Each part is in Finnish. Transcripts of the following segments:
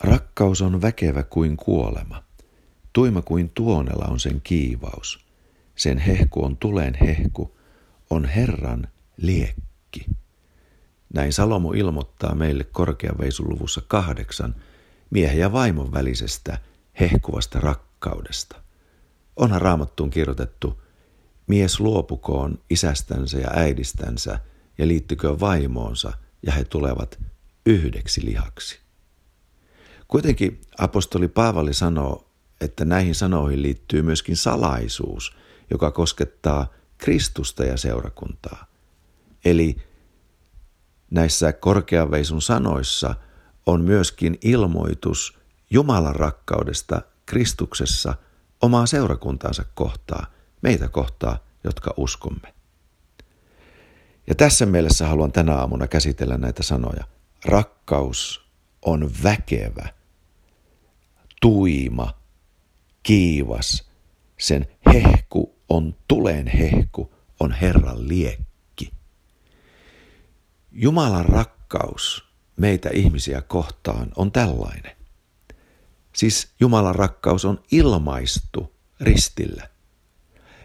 Rakkaus on väkevä kuin kuolema. Tuima kuin tuonela on sen kiivaus. Sen hehku on tulen hehku, on Herran liekki. Näin Salomo ilmoittaa meille korkeaveisuluvussa kahdeksan miehen ja vaimon välisestä hehkuvasta rakkaudesta. Onhan raamattuun kirjoitettu, mies luopukoon isästänsä ja äidistänsä ja liittyköön vaimoonsa ja he tulevat yhdeksi lihaksi. Kuitenkin apostoli Paavali sanoo, että näihin sanoihin liittyy myöskin salaisuus, joka koskettaa Kristusta ja seurakuntaa. Eli näissä korkeaveisun sanoissa on myöskin ilmoitus Jumalan rakkaudesta Kristuksessa omaa seurakuntaansa kohtaa, meitä kohtaa, jotka uskomme. Ja tässä mielessä haluan tänä aamuna käsitellä näitä sanoja. Rakkaus on väkevä, tuima, kiivas, sen hehku on tulen hehku, on Herran liekki. Jumalan rakkaus meitä ihmisiä kohtaan on tällainen. Siis Jumalan rakkaus on ilmaistu ristillä,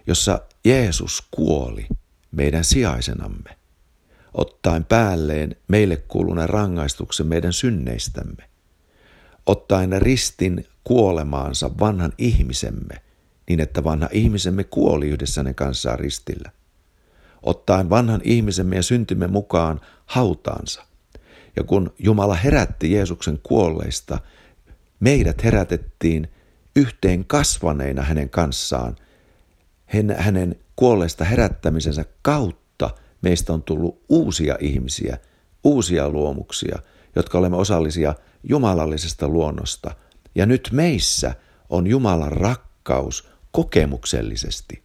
jossa Jeesus kuoli meidän sijaisenamme, ottaen päälleen meille kuuluneen rangaistuksen meidän synneistämme, ottaen ristin kuolemaansa vanhan ihmisemme, niin että vanha ihmisemme kuoli yhdessä hänen kanssaan ristillä, ottaen vanhan ihmisemme ja syntymme mukaan hautaansa. Ja kun Jumala herätti Jeesuksen kuolleista, meidät herätettiin yhteen kasvaneina hänen kanssaan. Hänen kuolleista herättämisensä kautta meistä on tullut uusia ihmisiä, uusia luomuksia, jotka olemme osallisia jumalallisesta luonnosta. Ja nyt meissä on Jumalan rakkaus kokemuksellisesti.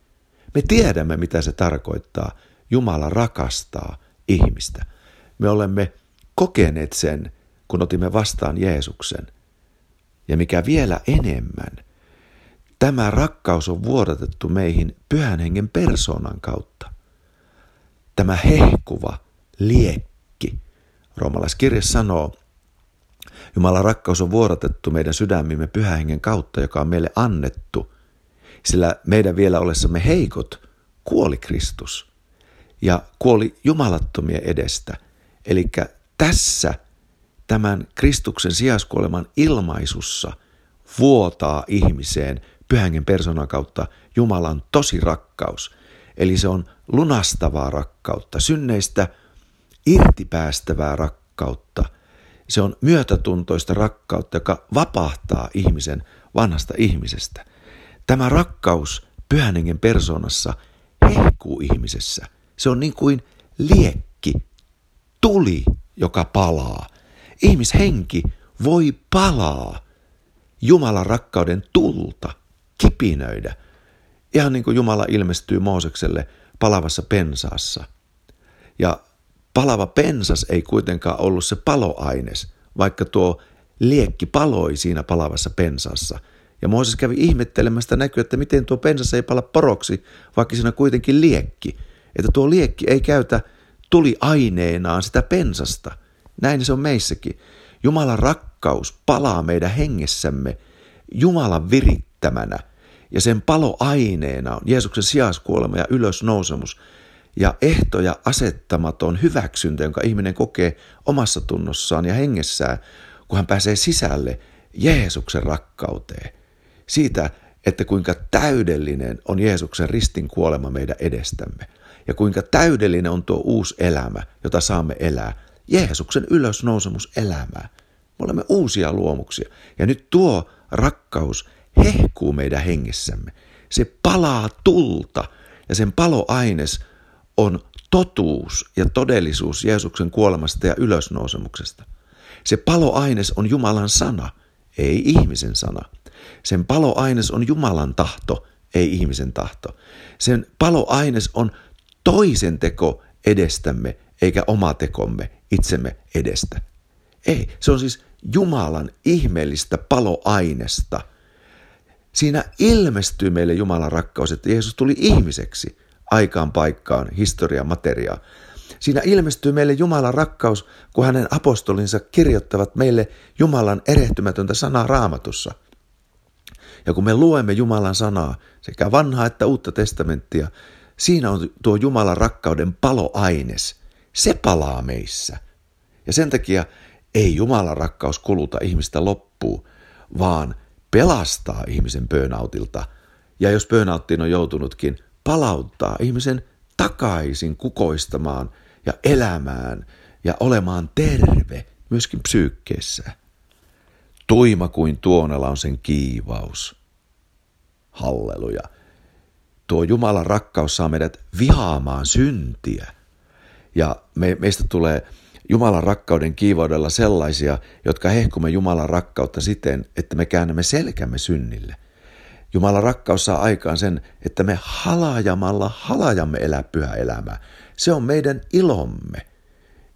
Me tiedämme, mitä se tarkoittaa. Jumala rakastaa ihmistä. Me olemme kokeneet sen, kun otimme vastaan Jeesuksen. Ja mikä vielä enemmän, tämä rakkaus on vuodatettu meihin pyhän hengen persoonan kautta. Tämä hehkuva liekki. Roomalaiskirja sanoo, Jumalan rakkaus on vuodatettu meidän sydämimme pyhän hengen kautta, joka on meille annettu, sillä meidän vielä olessamme heikot kuoli Kristus ja kuoli jumalattomia edestä. Eli tässä tämän Kristuksen sijaiskuoleman ilmaisussa vuotaa ihmiseen pyhängen persoonan kautta Jumalan tosi rakkaus. Eli se on lunastavaa rakkautta, synneistä irtipäästävää rakkautta. Se on myötätuntoista rakkautta, joka vapahtaa ihmisen vanhasta ihmisestä. Tämä rakkaus pyhänengen persoonassa hehkuu ihmisessä. Se on niin kuin liekki, tuli, joka palaa. Ihmishenki voi palaa Jumalan rakkauden tulta, kipinöidä. Ihan niin kuin Jumala ilmestyy Moosekselle palavassa pensaassa. Ja palava pensas ei kuitenkaan ollut se paloaines, vaikka tuo liekki paloi siinä palavassa pensassa. Ja Mooses kävi ihmettelemästä näkyä, että miten tuo pensas ei pala poroksi, vaikka siinä kuitenkin liekki. Että tuo liekki ei käytä tuli aineenaan sitä pensasta. Näin se on meissäkin. Jumalan rakkaus palaa meidän hengessämme Jumalan virittämänä ja sen paloaineena on Jeesuksen sijaiskuolema ja ylösnousemus ja ehtoja asettamaton hyväksyntä, jonka ihminen kokee omassa tunnossaan ja hengessään, kun hän pääsee sisälle Jeesuksen rakkauteen. Siitä, että kuinka täydellinen on Jeesuksen ristin kuolema meidän edestämme ja kuinka täydellinen on tuo uusi elämä, jota saamme elää Jeesuksen ylösnousemus elämää. Me olemme uusia luomuksia. Ja nyt tuo rakkaus hehkuu meidän hengessämme. Se palaa tulta ja sen paloaines on totuus ja todellisuus Jeesuksen kuolemasta ja ylösnousemuksesta. Se paloaines on Jumalan sana, ei ihmisen sana. Sen paloaines on Jumalan tahto, ei ihmisen tahto. Sen paloaines on toisen teko edestämme, eikä oma tekomme itsemme edestä. Ei, se on siis Jumalan ihmeellistä paloainesta. Siinä ilmestyy meille Jumalan rakkaus, että Jeesus tuli ihmiseksi aikaan paikkaan, historian materiaa. Siinä ilmestyy meille Jumalan rakkaus, kun hänen apostolinsa kirjoittavat meille Jumalan erehtymätöntä sanaa raamatussa. Ja kun me luemme Jumalan sanaa, sekä vanhaa että uutta testamenttia, siinä on tuo Jumalan rakkauden paloaines. Se palaa meissä. Ja sen takia ei Jumalan rakkaus kuluta ihmistä loppuun, vaan pelastaa ihmisen burnoutilta. Ja jos burnouttiin on joutunutkin, palauttaa ihmisen takaisin kukoistamaan ja elämään ja olemaan terve myöskin psyykkeessä. Tuima kuin tuonella on sen kiivaus. Halleluja. Tuo Jumalan rakkaus saa meidät vihaamaan syntiä. Ja me, meistä tulee Jumalan rakkauden kiivaudella sellaisia, jotka hehkumme Jumalan rakkautta siten, että me käännämme selkämme synnille. Jumalan rakkaus saa aikaan sen, että me halajamalla halajamme elää pyhä elämää. Se on meidän ilomme.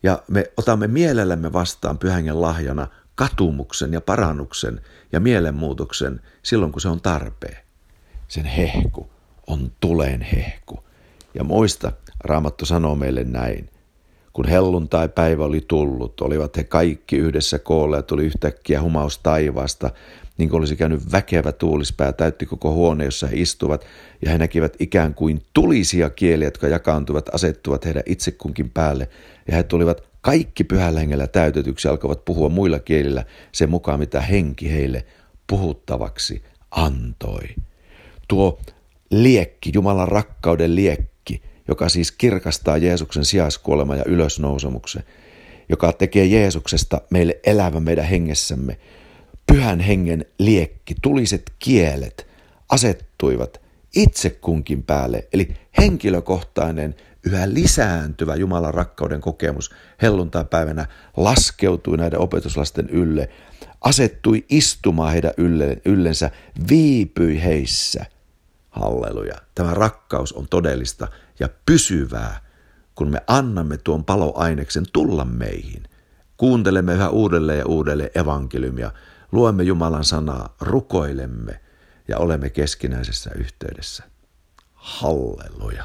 Ja me otamme mielellämme vastaan pyhängen lahjana katumuksen ja parannuksen ja mielenmuutoksen silloin, kun se on tarpeen. Sen hehku on tuleen hehku. Ja muista, Raamattu sanoo meille näin. Kun helluntai päivä oli tullut, olivat he kaikki yhdessä koolle ja tuli yhtäkkiä humaus taivaasta, niin kuin olisi käynyt väkevä tuulispää, täytti koko huone, jossa he istuvat, ja he näkivät ikään kuin tulisia kieliä, jotka jakaantuvat, asettuvat heidän itse kunkin päälle, ja he tulivat kaikki pyhällä hengellä täytetyksi, alkavat puhua muilla kielillä sen mukaan, mitä henki heille puhuttavaksi antoi. Tuo liekki, Jumalan rakkauden liekki, joka siis kirkastaa Jeesuksen sijaiskuoleman ja ylösnousemuksen, joka tekee Jeesuksesta meille elävä meidän hengessämme, pyhän hengen liekki, tuliset kielet asettuivat itse kunkin päälle, eli henkilökohtainen, yhä lisääntyvä Jumalan rakkauden kokemus helluntai-päivänä laskeutui näiden opetuslasten ylle, asettui istumaan heidän yllensä, viipyi heissä. Halleluja. Tämä rakkaus on todellista ja pysyvää, kun me annamme tuon paloaineksen tulla meihin. Kuuntelemme yhä uudelleen ja uudelleen evankeliumia, luemme Jumalan sanaa, rukoilemme ja olemme keskinäisessä yhteydessä. Halleluja.